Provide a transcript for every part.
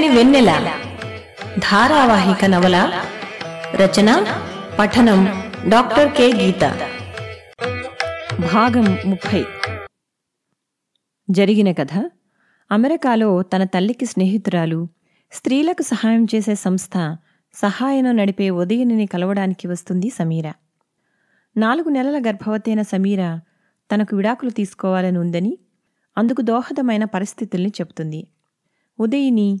చల్లని వెన్నెల. ధారావాహిక నవల రచన పఠనం డాక్టర్ కె. గీత. భాగం ముప్పై. జరిగిన కథ అమెరికాలో తన తల్లికి స్నేహితురాలు స్త్రీలకు సహాయం చేసే సంస్థ సహాయను నడిపే ఉదయనిని కలవడానికి వస్తుంది సమీర. నాలుగు నెలల గర్భవతైన సమీర తనకు విడాకులు తీసుకోవాలని ఉందని అందుకు దోహదమైన పరిస్థితుల్ని చెబుతుంది ఉదయిని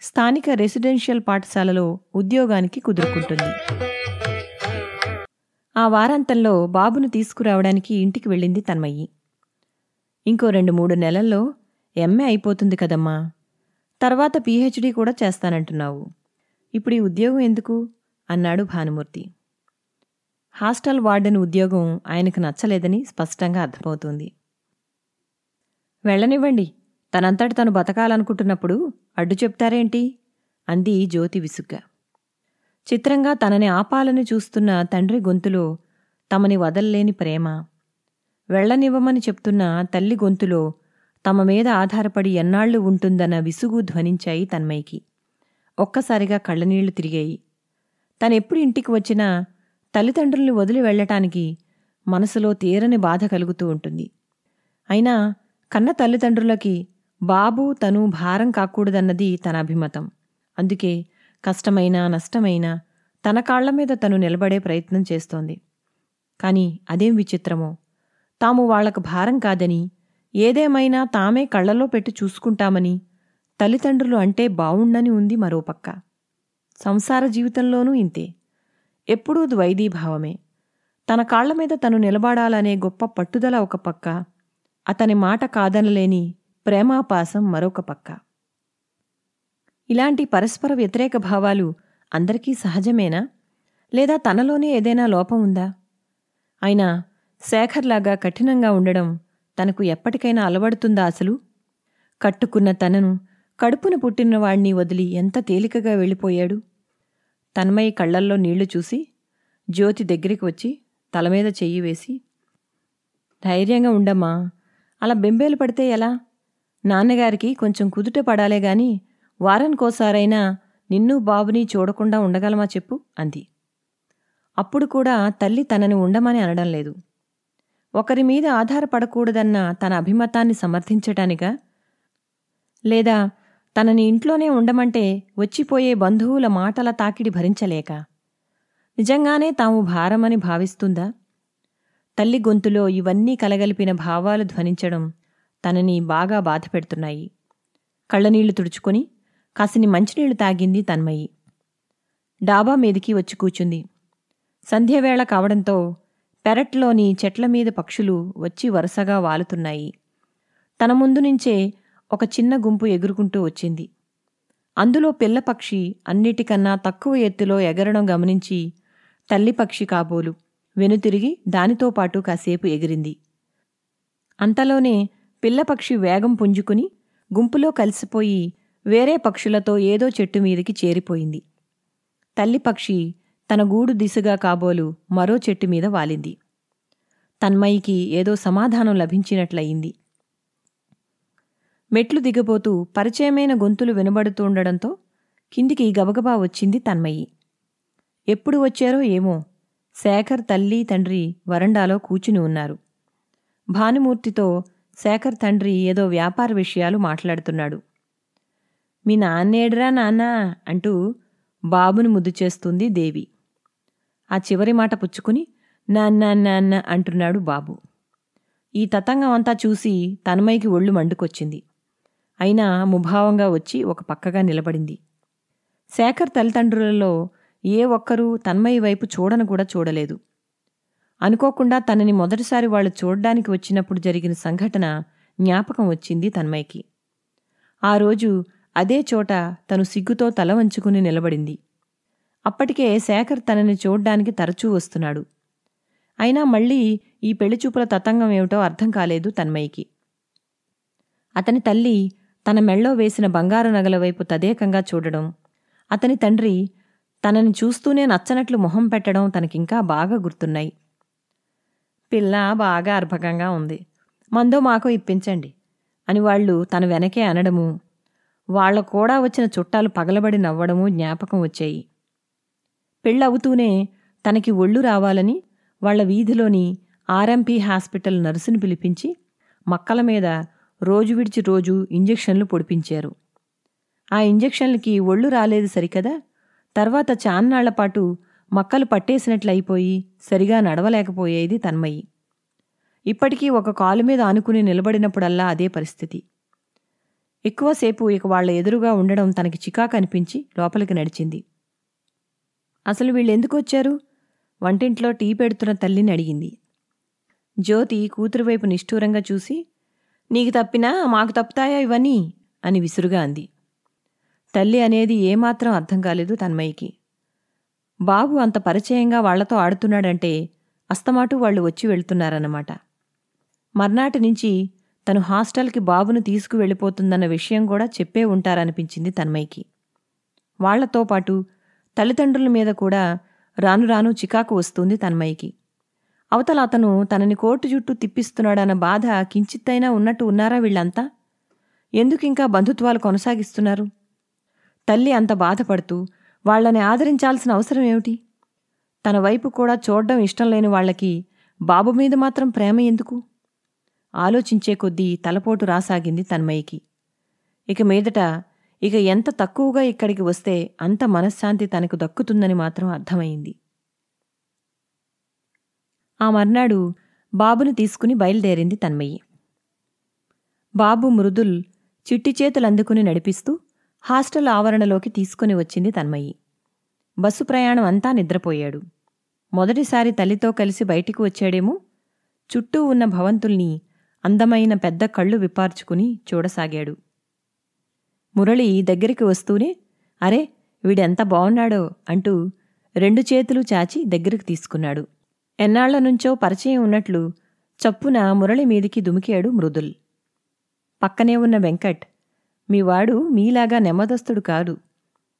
స్థానిక రెసిడెన్షియల్ పాఠశాలలో ఉద్యోగానికి కుదురుకుంటుంది. ఆ వారాంతంలో బాబును తీసుకురావడానికి ఇంటికి వెళ్ళింది తన్మయ్యి. ఇంకో రెండు మూడు నెలల్లో ఎంఏ అయిపోతుంది కదమ్మా. తర్వాత పీహెచ్డీ కూడా చేస్తానంటున్నావు. ఇప్పుడు ఈ ఉద్యోగం ఎందుకు? అన్నాడు భానుమూర్తి. హాస్టల్ వార్డెన్ ఉద్యోగం ఆయనకు నచ్చలేదని స్పష్టంగా అర్థమవుతుంది. వెళ్ళనివ్వండి తనంతటి తను బతకాలనుకుంటున్నప్పుడు అడ్డు చెప్తారేంటి? అంది జ్యోతి విసుగ్గా. చిత్రంగా తనని ఆపాలని చూస్తున్న తండ్రి గొంతులో తమని వదల్లేని ప్రేమ. వెళ్ళనివ్వమని చెప్తున్న తల్లి గొంతులో తమ మీద ఆధారపడి ఎన్నాళ్ళు ఉంటుందన్న విసుగు ధ్వనించాయి తన్మయ్యకి. ఒక్కసారిగా కళ్ళనీళ్ళు తిరిగాయి. తనెప్పుడు ఇంటికి వచ్చినా తల్లిదండ్రుల్ని వదిలి వెళ్ళటానికి మనసులో తీరని బాధ కలుగుతూ ఉంటుంది. అయినా కన్న తల్లిదండ్రులకి బాబు తను భారం కాకూడదన్నది తన అభిమతం. అందుకే కష్టమైనా నష్టమైనా తన కాళ్ళ మీద తను నిలబడే ప్రయత్నం చేస్తోంది. కాని అదేం విచిత్రమో. తాము వాళ్ళకు భారం కాదని ఏదేమైనా తామే కళ్ళలో పెట్టి చూసుకుంటామని తల్లిదండ్రులు అంటే బావుండని ఉంది మరోపక్క సంసార జీవితంలోనూ ఇంతే. ఎప్పుడూ ద్వైదీభావమే. తన కాళ్ళ మీద తను నిలబడాలనే గొప్ప పట్టుదల ఒక పక్క. అతని మాట కాదనలేని ప్రేమాపాసం మరొక పక్క. ఇలాంటి పరస్పర వ్యతిరేక భావాలు అందరికీ సహజమేనా? లేదా తనలోనే ఏదైనా లోపం ఉందా? అయినా శేఖర్లాగా కఠినంగా ఉండడం తనకు ఎప్పటికైనా అలవడుతుందా అసలు? కట్టుకున్న తనను కడుపున పుట్టినవాణ్ణి వదిలి ఎంత తేలికగా వెళ్ళిపోయాడు? తన్మయి కళ్ళల్లో నీళ్ళు చూసి జ్యోతి దగ్గరికి వచ్చి తలమీద చెయ్యి వేసి ధైర్యంగా ఉండమ్మా. అలా బెంబేలు పడితే ఎలా? నాన్నగారికి కొంచెం కుదుట పడాలే గాని వారానికోసారైనా నిన్ను బాబుని చూడకుండా ఉండగలమా చెప్పు అంది. అప్పుడు కూడా తల్లి తనని ఉండమని అనడం లేదు. ఒకరి మీద ఆధారపడకూడదన్న తన అభిమతాన్ని సమర్థించటానిగా లేదా తనని ఇంట్లోనే ఉండమంటే వచ్చిపోయే బంధువుల మాటల తాకిడి భరించలేక? నిజంగానే తాము భారమని భావిస్తుందా? తల్లి గొంతులో ఇవన్నీ కలగలిపిన భావాలు ధ్వనించడం తనని బాగా బాధపెడుతున్నాయి కళ్ళనీళ్ళు తుడుచుకొని కాసిని మంచినీళ్ళు తాగింది తన్మయి. డాబా మీదికి వచ్చి కూచుంది. సంధ్యవేళ కావడంతో పెరట్లోని చెట్ల మీద పక్షులు వచ్చి వరుసగా వాలుతున్నాయి. తన ముందు నుంచే ఒక చిన్న గుంపు ఎగురుకుంటూ వచ్చింది. అందులో పిల్లపక్షి అన్నిటికన్నా తక్కువ ఎత్తులో ఎగరడం గమనించి తల్లి పక్షి కాబోలు వెనుతిరిగి దానితో పాటు కాసేపు ఎగిరింది. అంతలోనే పిల్లపక్షి వేగం పుంజుకుని గుంపులో కలిసిపోయి వేరే పక్షులతో ఏదో చెట్టు మీదికి చేరిపోయింది. తల్లి పక్షి తన గూడు దిశగా కాబోలు మరో చెట్టు మీద వాలింది. తన్మయికి ఏదో సమాధానం లభించినట్లయింది. మెట్లు దిగబోతూ పరిచయమైన గొంతులు వినబడుతుండడంతో కిందికి గబగబా వచ్చింది తన్మయి. ఎప్పుడు వచ్చారో ఏమో శేఖర్ తల్లి తండ్రి వరండాలో కూచుని ఉన్నారు. భానుమూర్తితో శేఖర్ తండ్రి ఏదో వ్యాపార విషయాలు మాట్లాడుతున్నాడు. మీ నాన్నేడ్రా నాన్నా అంటూ బాబును ముద్దు చేస్తుంది దేవి. ఆ చివరి మాట పుచ్చుకుని నాన్న నాన్న అంటున్నాడు బాబు. ఈ తతంగం అంతా చూసి తన్మయ్యకి ఒళ్ళు మండుకొచ్చింది. అయినా ముభావంగా వచ్చి ఒక పక్కగా నిలబడింది. శేఖర్ తల్లిదండ్రులలో ఏ ఒక్కరూ తన్మయ్య వైపు చూడను కూడా చూడలేదు. అనుకోకుండా తనని మొదటిసారి వాళ్ళు చూడ్డానికి వచ్చినప్పుడు జరిగిన సంఘటన జ్ఞాపకం వచ్చింది తన్మయ్యకి. ఆ రోజు అదే చోట తను సిగ్గుతో తల వంచుకుని నిలబడింది. అప్పటికే శేఖర్ తనని చూడ్డానికి తరచూ వస్తున్నాడు. అయినా మళ్ళీ ఈ పెళ్ళిచూపుల తతంగం ఏమిటో అర్థం కాలేదు తన్మయ్యకి. అతని తల్లి తన మెళ్ళో వేసిన బంగారు నగల వైపు తదేకంగా చూడడం అతని తండ్రి తనని చూస్తూనే నచ్చనట్లు మొహం పెట్టడం తనకింకా బాగా గుర్తున్నాయి. పిల్ల బాగా అర్భకంగా ఉంది. మందో మాకో ఇప్పించండి అని వాళ్ళు తన వెనకే అనడము వాళ్ళ కూడా వచ్చిన చుట్టాలు పగలబడి నవ్వడము జ్ఞాపకం వచ్చాయి. పెళ్ళవుతూనే తనకి ఒళ్ళు రావాలని వాళ్ళ వీధిలోని ఆర్ఎంపీ హాస్పిటల్ నర్సును పిలిపించి మక్కల మీద రోజు విడిచి రోజు ఇంజెక్షన్లు పొడిపించారు. ఆ ఇంజెక్షన్లకి ఒళ్ళు రాలేదు సరికదా? తర్వాత చాన్నాళ్ళపాటు మక్కలు పట్టేసినట్లయిపోయి సరిగా నడవలేకపోయేది తన్మయి. ఇప్పటికీ ఒక కాలు మీద ఆనుకుని నిలబడినప్పుడల్లా అదే పరిస్థితి. ఎక్కువసేపు ఇక వాళ్ళ ఎదురుగా ఉండడం తనకి చికాకు అనిపించి లోపలికి నడిచింది. అసలు వీళ్ళెందుకు వచ్చారు వంటింట్లో టీ పెడుతున్న తల్లిని అడిగింది. జ్యోతి కూతురు వైపు నిష్ఠూరంగా చూసి నీకు తప్పినా మాకు తప్పుతాయా ఇవన్నీ? అని విసురుగా అంది. తల్లి అనేది ఏమాత్రం అర్థం కాలేదు తన్మయ్యకి బాబు అంత పరిచయంగా వాళ్ళతో ఆడుతున్నాడంటే అస్తమాటు వాళ్ళు వచ్చి వెళ్తున్నారన్నమాట. మర్నాటి నుంచి తను హాస్టల్కి బాబును తీసుకువెళ్ళిపోతుందన్న విషయం కూడా చెప్పే ఉంటారనిపించింది తన్మయ్యకి. వాళ్ళతో పాటు తల్లిదండ్రుల మీద కూడా రాను రాను చికాకు వస్తుంది తన్మయ్యకి. అవతల అతను తనని కోర్టు చుట్టూ తిప్పిస్తున్నాడన్న బాధ కించిత్తైనా ఉన్నట్టు ఉన్నారా వీళ్ళంతా? ఎందుకింకా బంధుత్వాలు కొనసాగిస్తున్నారు? తల్లి అంత బాధపడుతూ వాళ్ళని ఆదరించాల్సిన అవసరం ఏమిటి? తన వైపు కూడా చూడడం ఇష్టం లేని వాళ్ళకి బాబు మీద మాత్రం ప్రేమ ఎందుకు? ఆలోచించే కొద్దీ తలపోటు రాసాగింది తన్మయ్యకి. ఇక మీదట ఇక ఎంత తక్కువగా ఇక్కడికి వస్తే అంత మనశ్శాంతి తనకు దక్కుతుందని మాత్రం అర్థమైంది. ఆ మర్నాడు బాబును తీసుకుని బయలుదేరింది తన్మయ్యి. బాబు మృదుల్ చిట్టి చేతులందుకుని నడిపిస్తూ హాస్టల్ ఆవరణలోకి తీసుకుని వచ్చింది తన్మయ్యి బస్సు ప్రయాణం అంతా నిద్రపోయాడు. మొదటిసారి తల్లితో కలిసి బయటికి వచ్చాడేమో? చుట్టూ ఉన్న భవంతుల్ని అందమైన పెద్ద కళ్ళు విపార్చుకుని చూడసాగాడు. మురళి దగ్గరికి వస్తూనే అరే వీడెంత బావున్నాడో అంటూ రెండు చేతులు చాచి దగ్గరికి తీసుకున్నాడు. ఎన్నాళ్ళ నుంచో పరిచయం ఉన్నట్లు చప్పున మురళి మీదికి దుమికాడు మృదుల్. పక్కనే ఉన్న వెంకట్ మీవాడు మీలాగా నెమ్మదస్తుడు కాదు.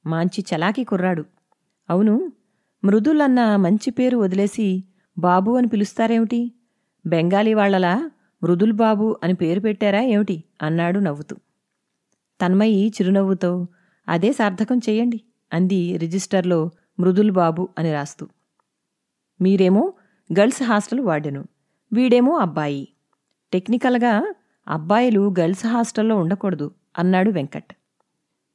మాంచి చలాకీ కుర్రాడు. అవును మృదులన్న మంచి పేరు వదిలేసి బాబు అని పిలుస్తారేమిటి? బెంగాలీ వాళ్ళలా మృదుల్ బాబు అని పేరు పెట్టారా ఏమిటి? అన్నాడు నవ్వుతూ. తన్మయి చిరునవ్వుతో అదే సార్థకం చెయ్యండి అంది రిజిస్టర్లో మృదుల్ బాబు అని రాస్తూ. మీరేమో గర్ల్స్ హాస్టల్ వాడెను వీడేమో అబ్బాయి. టెక్నికల్గా అబ్బాయిలు గర్ల్స్ హాస్టల్లో ఉండకూడదు. అన్నాడు వెంకట్.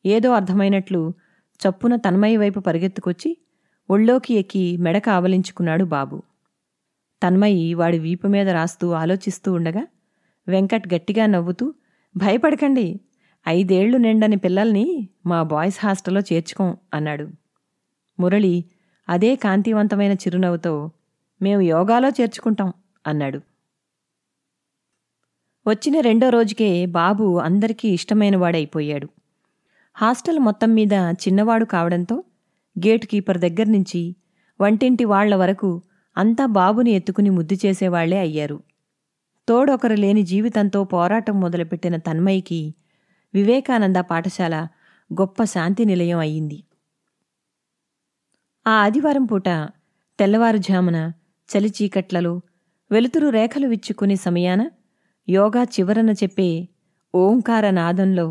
ఏదో అర్థమైనట్లు చప్పున తన్మయ్య వైపు పరిగెత్తుకొచ్చి ఒళ్ళోకి ఎక్కి మెడక ఆవలించుకున్నాడు బాబు. తన్మయి వాడి వీపు మీద రాస్తూ ఆలోచిస్తూ ఉండగా వెంకట్ గట్టిగా నవ్వుతూ భయపడకండి ఐదేళ్ళు నిండని పిల్లల్ని మా బాయ్స్ హాస్టల్లో చేర్చుకోం అన్నాడు. మురళి అదే కాంతివంతమైన చిరునవ్వుతో మేము యోగాలో చేర్చుకుంటాం అన్నాడు. వచ్చిన రెండో రోజుకే బాబు అందరికీ ఇష్టమైనవాడైపోయాడు హాస్టల్ మొత్తం మీద చిన్నవాడు కావడంతో గేట్ కీపర్ దగ్గర్నుంచి వంటింటి వాళ్ళ వరకు అంతా బాబుని ఎత్తుకుని ముద్దు చేసేవాళ్ళే అయ్యారు. తోడొకరు లేని జీవితంతో పోరాటం మొదలుపెట్టిన తన్మయికి వివేకానంద పాఠశాల గొప్ప శాంతి నిలయం అయ్యింది. ఆ ఆదివారం పూట తెల్లవారుజామున చలిచీకట్లలో వెలుతురు రేఖలు విచ్చుకునే సమయాన యోగా చివరన చెప్పే ఓంకార నాదంలో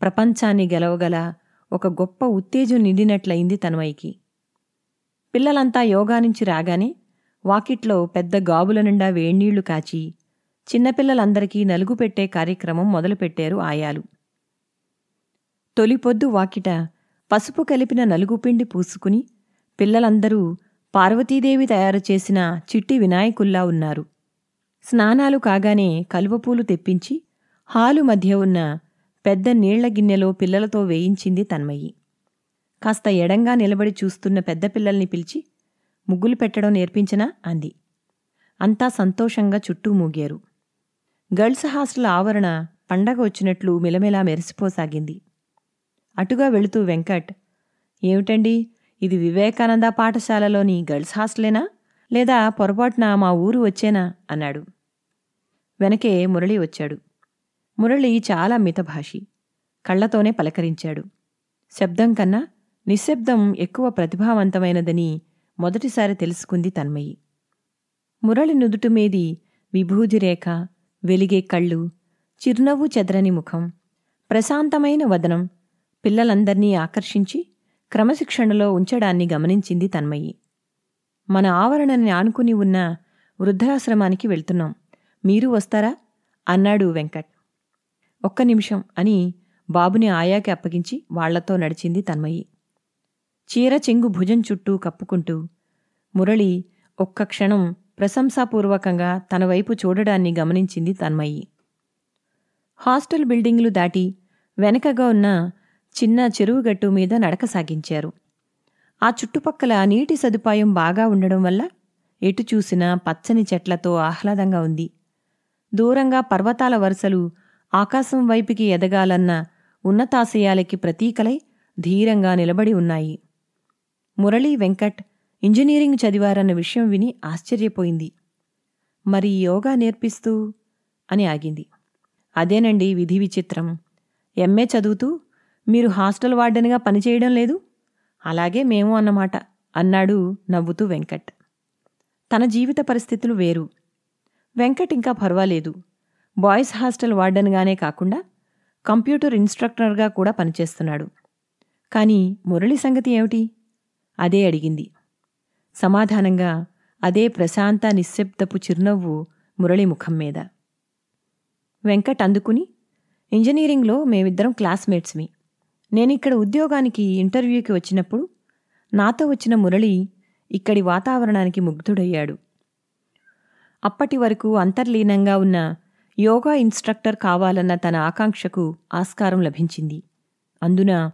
ప్రపంచాన్ని గెలవగల ఒక గొప్ప ఉత్తేజం నిండినట్లయింది తనవైకి పిల్లలంతా యోగా నుంచి రాగానే వాకిట్లో పెద్ద గాబుల నిండా వేణీళ్ళు కాచి చిన్నపిల్లలందరికీ నలుగు పెట్టే కార్యక్రమం మొదలుపెట్టారు ఆయాలు. తొలిపొద్దు వాకిట పసుపు కలిపిన నలుగుపిండి పూసుకుని పిల్లలందరూ పార్వతీదేవి తయారు చేసిన చిట్టి వినాయకుల్లా ఉన్నారు. స్నానాలు కాగానే కలువపూలు తెప్పించి హాలు మధ్య ఉన్న పెద్ద నీళ్ళ గిన్నెలో పిల్లలతో వేయించింది తన్మయ్యి కాస్త ఎడంగా నిలబడి చూస్తున్న పెద్ద పిల్లల్ని పిలిచి ముగ్గులు పెట్టడం నేర్పించనా అంది. అంతా సంతోషంగా చుట్టూ మూగారు. గర్ల్స్ హాస్టల్ ఆవరణ పండగ వచ్చినట్లు మిలమిలా మెరిసిపోసాగింది. అటుగా వెళుతూ వెంకట్ ఏమిటండి ఇది వివేకానంద పాఠశాలలోని గర్ల్స్ హాస్టలేనా? లేదా పొరపాటున మా ఊరు వచ్చేనా? అన్నాడు. వెనకే మురళి వచ్చాడు. మురళి చాలా మితభాషి. కళ్ళతోనే పలకరించాడు. శబ్దం కన్నా నిశ్శబ్దం ఎక్కువ ప్రతిభావంతమైనదని మొదటిసారి తెలుసుకుంది తన్మయి. మురళి నుదుటి మీది విభూది రేఖ వెలిగే కళ్ళు చిరునవ్వు చెదరని ముఖం ప్రశాంతమైన వదనం పిల్లలందర్నీ ఆకర్షించి క్రమశిక్షణలో ఉంచడాన్ని గమనించింది తన్మయి. మన ఆవరణని ఆనుకుని ఉన్న వృద్ధాశ్రమానికి వెళ్తున్నాం. మీరు వస్తారా? అన్నాడు వెంకట్. ఒక్క నిమిషం అని బాబుని ఆయాకి అప్పగించి వాళ్ళతో నడిచింది తన్మయి. చీర చెంగు భుజం చుట్టూ కప్పుకుంటూ మురళి ఒక్క క్షణం ప్రశంసాపూర్వకంగా తన వైపు చూడడాన్ని గమనించింది తన్మయి. హాస్టల్ బిల్డింగులు దాటి వెనకగా ఉన్న చిన్న చెరువుగట్టు మీద నడక సాగించారు. ఆ చుట్టుపక్కల నీటి సదుపాయం బాగా ఉండడం వల్ల ఎటు చూసినా పచ్చని చెట్లతో ఆహ్లాదంగా ఉంది. దూరంగా పర్వతాల వరుసలు ఆకాశం వైపుకి ఎదగాలన్న ఉన్నతాశయాలకి ప్రతీకలై ధీరంగా నిలబడి ఉన్నాయి. మురళీ వెంకట్ ఇంజనీరింగ్ చదివారన్న విషయం విని ఆశ్చర్యపోయింది. మరి యోగా నేర్పిస్తూ? అని ఆగింది. అదేనండి విధి విచిత్రం. ఎంఏ చదువుతూ మీరు హాస్టల్ వార్డెన్గా పనిచేయడం లేదు? అలాగే మేము అన్నమాట అన్నాడు నవ్వుతూ వెంకట్. తన జీవిత పరిస్థితులు వేరు. వెంకట్ ఇంకా పర్వాలేదు. బాయ్స్ హాస్టల్ వార్డెన్గానే కాకుండా కంప్యూటర్ ఇన్స్ట్రక్టర్గా కూడా పనిచేస్తున్నాడు. కానీ మురళి సంగతి ఏమిటి? అదే అడిగింది. సమాధానంగా అదే ప్రశాంత నిశ్శబ్దపు చిరునవ్వు మురళి ముఖం మీద. వెంకట్ అందుకుని ఇంజనీరింగ్లో మేమిద్దరం క్లాస్మేట్స్మి. నేనిక్కడ ఉద్యోగానికి ఇంటర్వ్యూకి వచ్చినప్పుడు నాతో వచ్చిన మురళి ఇక్కడి వాతావరణానికి ముగ్ధుడయ్యాడు. అప్పటి వరకు అంతర్లీనంగా ఉన్న యోగా ఇన్స్ట్రక్టర్ కావాలన్న తన ఆకాంక్షకు ఆస్కారం లభించింది. అందున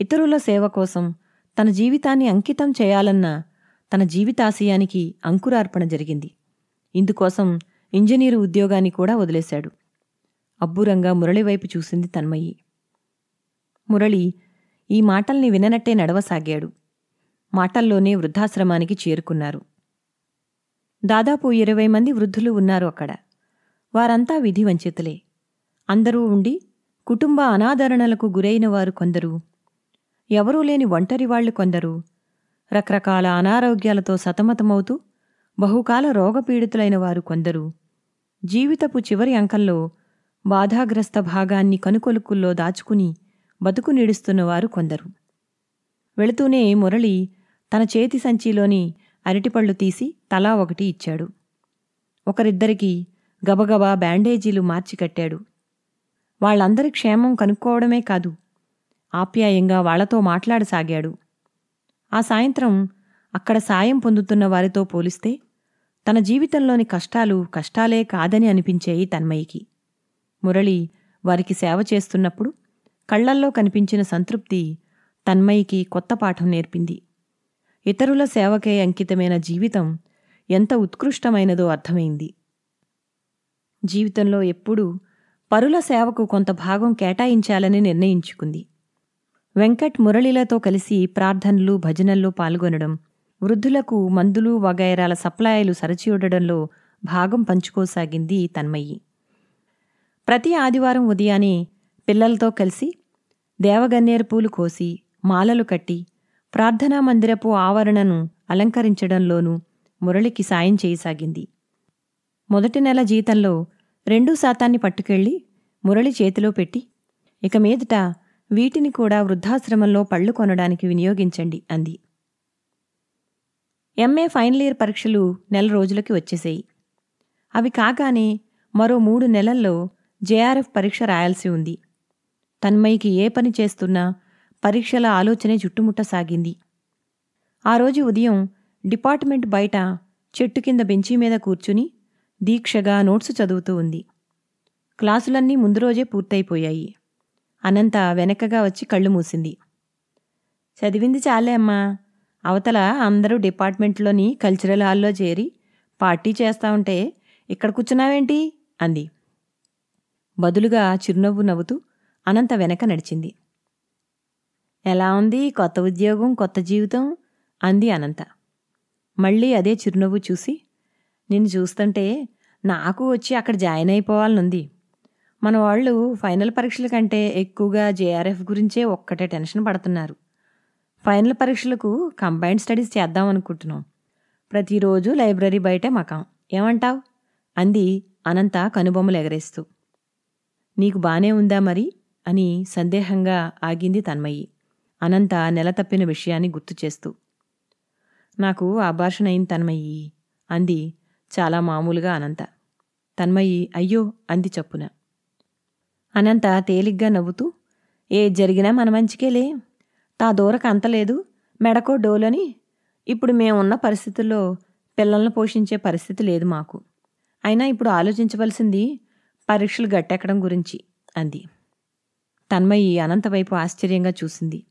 ఇతరుల సేవ కోసం తన జీవితాన్ని అంకితం చేయాలన్న తన జీవితాశయానికి అంకురార్పణ జరిగింది. ఇందుకోసం ఇంజనీరు ఉద్యోగాన్ని కూడా వదిలేశాడు. అబ్బురంగా మురళివైపు చూసింది తన్మయి. మురళి ఈ మాటల్ని విననట్టే నడవసాగాడు. మాటల్లోనే వృద్ధాశ్రమానికి చేరుకున్నారు. దాదాపు ఇరవై మంది వృద్ధులు ఉన్నారు అక్కడ. వారంతా విధి వంచితులే. అందరూ ఉండి కుటుంబ అనాదరణలకు గురైన వారు కొందరు. ఎవరూ లేని ఒంటరివాళ్ళు కొందరు. రకరకాల అనారోగ్యాలతో సతమతమవుతూ బహుకాల రోగపీడితులైన వారు కొందరు. జీవితపు చివరి అంకంలో బాధాగ్రస్త భాగాన్ని కనుకొలుకుల్లో దాచుకుని బతుకు నీడుస్తున్నవారు కొందరు. వెళుతూనే మురళి తన చేతి సంచిలోని అరటిపళ్ళు తీసి తలా ఒకటి ఇచ్చాడు. ఒకరిద్దరికి గబగబా బ్యాండేజీలు మార్చి కట్టాడు. వాళ్ళందరి క్షేమం కనుక్కోవడమే కాదు ఆప్యాయంగా వాళ్ళతో మాట్లాడసాగాడు. ఆ సాయంత్రం అక్కడ సాయం పొందుతున్న వారితో పోలిస్తే తన జీవితంలోని కష్టాలు కష్టాలే కాదని అనిపించేయి తన్మయికి. మురళి వారికి సేవ చేస్తున్నప్పుడు కళ్ళల్లో కనిపించిన సంతృప్తి తన్మయికి కొత్త పాఠం నేర్పింది. ఇతరుల సేవకే అంకితమైన జీవితం ఎంత ఉత్కృష్టమైనదో అర్థమైంది. జీవితంలో ఎప్పుడూ పరుల సేవకు కొంత భాగం కేటాయించాలని నిర్ణయించుకుంది. వెంకట్ మురళిలతో కలిసి ప్రార్థనలు భజనల్లో పాల్గొనడం వృద్ధులకు మందులు వగైరాల సప్లాయలు సరచియూడడంలో భాగం పంచుకోసాగింది తన్మయ్యి ప్రతి ఆదివారం ఉదయాన్నే పిల్లలతో కలిసి దేవగన్నేరు పూలు కోసి మాలలు కట్టి ప్రార్థనా మందిరపు ఆవరణను అలంకరించడంలోనూ మురళికి సాయం చేయసాగింది. మొదటి నెల జీతంలో రెండు శాతాన్ని పట్టుకెళ్ళి మురళి చేతిలో పెట్టి ఇక మీదట వీటిని కూడా వృద్ధాశ్రమంలో పళ్ళు కొనడానికి వినియోగించండి అంది. ఎంఏ ఫైనల్ ఇయర్ పరీక్షలు నెల రోజులకి వచ్చేసాయి. అవి కాగానే మరో మూడు నెలల్లో జేఆర్ఎఫ్ పరీక్ష రాయాల్సి ఉంది. తన్మయికి ఏ పని చేస్తున్నా పరీక్షల ఆలోచనే చుట్టుముట్టసాగింది ఆ రోజు ఉదయం డిపార్ట్మెంట్ బయట చెట్టు కింద బెంచీ మీద కూర్చుని దీక్షగా నోట్సు చదువుతూ ఉంది. క్లాసులన్నీ ముందు రోజే పూర్తయిపోయాయి. అనంత వెనకగా వచ్చి కళ్ళు మూసింది. చదివింది చాలే అమ్మా. అవతల అందరూ డిపార్ట్మెంట్లోని కల్చరల్ హాల్లో చేరి పార్టీ చేస్తా ఉంటే ఇక్కడ కూర్చున్నావేంటి? అంది. బదులుగా చిరునవ్వు నవ్వుతూ అనంత వెనక నడిచింది. ఎలా ఉంది? కొత్త ఉద్యోగం కొత్త జీవితం? అంది అనంత. మళ్ళీ అదే చిరునవ్వు చూసి నిన్ను చూస్తుంటే నాకు వచ్చి అక్కడ జాయిన్ అయిపోవాలనుంది. మన వాళ్ళు ఫైనల్ పరీక్షల కంటే ఎక్కువగా జేఆర్ఎఫ్ గురించే ఒక్కటే టెన్షన్ పడుతున్నారు. ఫైనల్ పరీక్షలకు కంబైన్డ్ స్టడీస్ చేద్దాం అనుకుంటున్నాం. ప్రతిరోజు లైబ్రరీ బయటే మకాం. ఏమంటావ్? అంది అనంత కనుబొమ్మలు ఎగరేస్తూ. నీకు బానే ఉందా మరి? అని సందేహంగా ఆగింది తన్మయి. అనంత నెల తప్పిన విషయాన్ని గుర్తు చేస్తూ నాకు ఆభాషణ అయింది తన్మయ్యి అంది చాలా మామూలుగా అనంత. తన్మయి అయ్యో అంది చప్పున. అనంత తేలిగ్గా నవ్వుతూ ఏ జరిగినా మన మంచికేలే. తా దూరకు అంతలేదు మెడకో డోలని. ఇప్పుడు మేమున్న పరిస్థితుల్లో పిల్లలను పోషించే పరిస్థితి లేదు మాకు. అయినా ఇప్పుడు ఆలోచించవలసింది పరీక్షలు గట్టెక్కడం గురించి అంది. తన్మయి అనంతవైపు ఆశ్చర్యంగా చూసింది.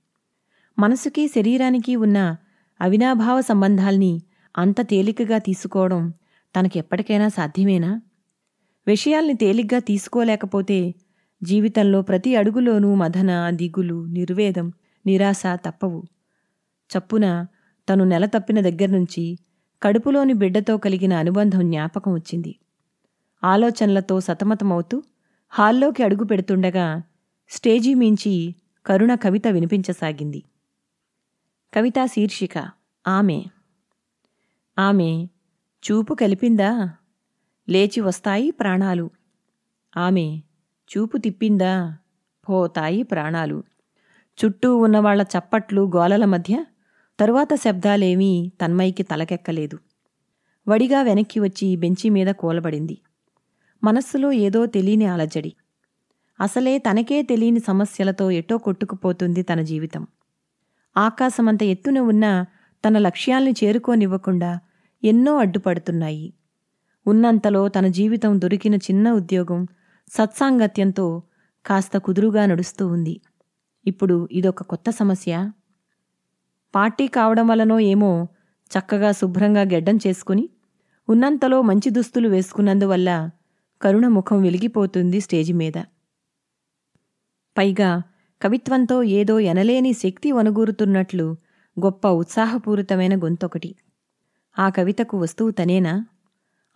మనసుకి శరీరానికి ఉన్న అవినాభావ సంబంధాల్ని అంత తేలికగా తీసుకోవడం తనకెప్పటికైనా సాధ్యమేనా? విషయాల్ని తేలిగ్గా తీసుకోలేకపోతే జీవితంలో ప్రతి అడుగులోనూ మదన దిగులు నిర్వేదం నిరాశ తప్పవు. చప్పున తను నెల తప్పిన దగ్గర్నుంచి కడుపులోని బిడ్డతో కలిగిన అనుబంధం జ్ఞాపకం వచ్చింది. ఆలోచనలతో సతమతమవుతూ హాల్లోకి అడుగు పెడుతుండగా స్టేజీ మించి కరుణ కవిత వినిపించసాగింది. కవితా శీర్షిక ఆమె. ఆమె చూపు కలిపిందా? లేచి వస్తాయి ప్రాణాలు. ఆమె చూపు తిప్పిందా? పోతాయి ప్రాణాలు. చుట్టూ ఉన్నవాళ్ళ చప్పట్లు గోలల మధ్య తరువాత శబ్దాలేమీ తన్మయికి తలకెక్కలేదు. వడిగా వెనక్కి వచ్చి బెంచి మీద కూలబడింది. మనస్సులో ఏదో తెలియని అలజడి. అసలే తనకే తెలియని సమస్యలతో ఎటో కొట్టుకుపోతుంది తన జీవితం. ఆకాశమంత ఎత్తున ఉన్న తన లక్ష్యాల్ని చేరుకోనివ్వకుండా ఎన్నో అడ్డుపడుతున్నాయి. ఉన్నంతలో తన జీవితం దొరికిన చిన్న ఉద్యోగం సత్సాంగత్యంతో కాస్త కుదురుగా నడుస్తూ ఉంది. ఇప్పుడు ఇదొక కొత్త సమస్య. పార్టీ కావడం వలనో ఏమో చక్కగా శుభ్రంగా గెడ్డం చేసుకుని ఉన్నంతలో మంచి దుస్తులు వేసుకున్నందువల్ల కరుణ ముఖం వెలిగిపోతుంది స్టేజి మీద. పైగా కవిత్వంతో ఏదో ఎనలేని శక్తి వనుగూరుతున్నట్లు గొప్ప ఉత్సాహపూరితమైన గొంతొకటి. ఆ కవితకు వస్తువు తనేనా?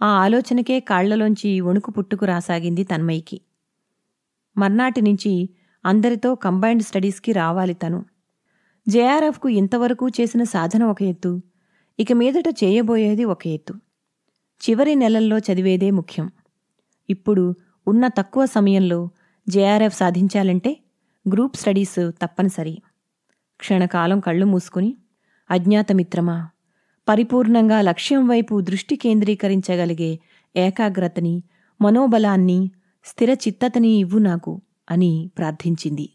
ఆ ఆలోచనకే కాళ్ళలోంచి వణుకు పుట్టుకు రాసాగింది తన్మయికి. మర్నాటి నుంచి అందరితో కంబైన్డ్ స్టడీస్కి రావాలి తను. జేఆర్ఎఫ్కు ఇంతవరకు చేసిన సాధన ఒక ఎత్తు ఇక మీదట చేయబోయేది ఒక ఎత్తు. చివరి నెలల్లో చదివేదే ముఖ్యం. ఇప్పుడు ఉన్న తక్కువ సమయంలో జేఆర్ఎఫ్ సాధించాలంటే గ్రూప్ స్టడీస్ తప్పనిసరి. క్షణకాలం కళ్ళు మూసుకుని అజ్ఞాతమిత్రమా పరిపూర్ణంగా లక్ష్యం వైపు దృష్టి కేంద్రీకరించగలిగే ఏకాగ్రతని మనోబలాన్ని స్థిర చిత్తతని ఇవ్వు నాకు అని ప్రార్థించింది.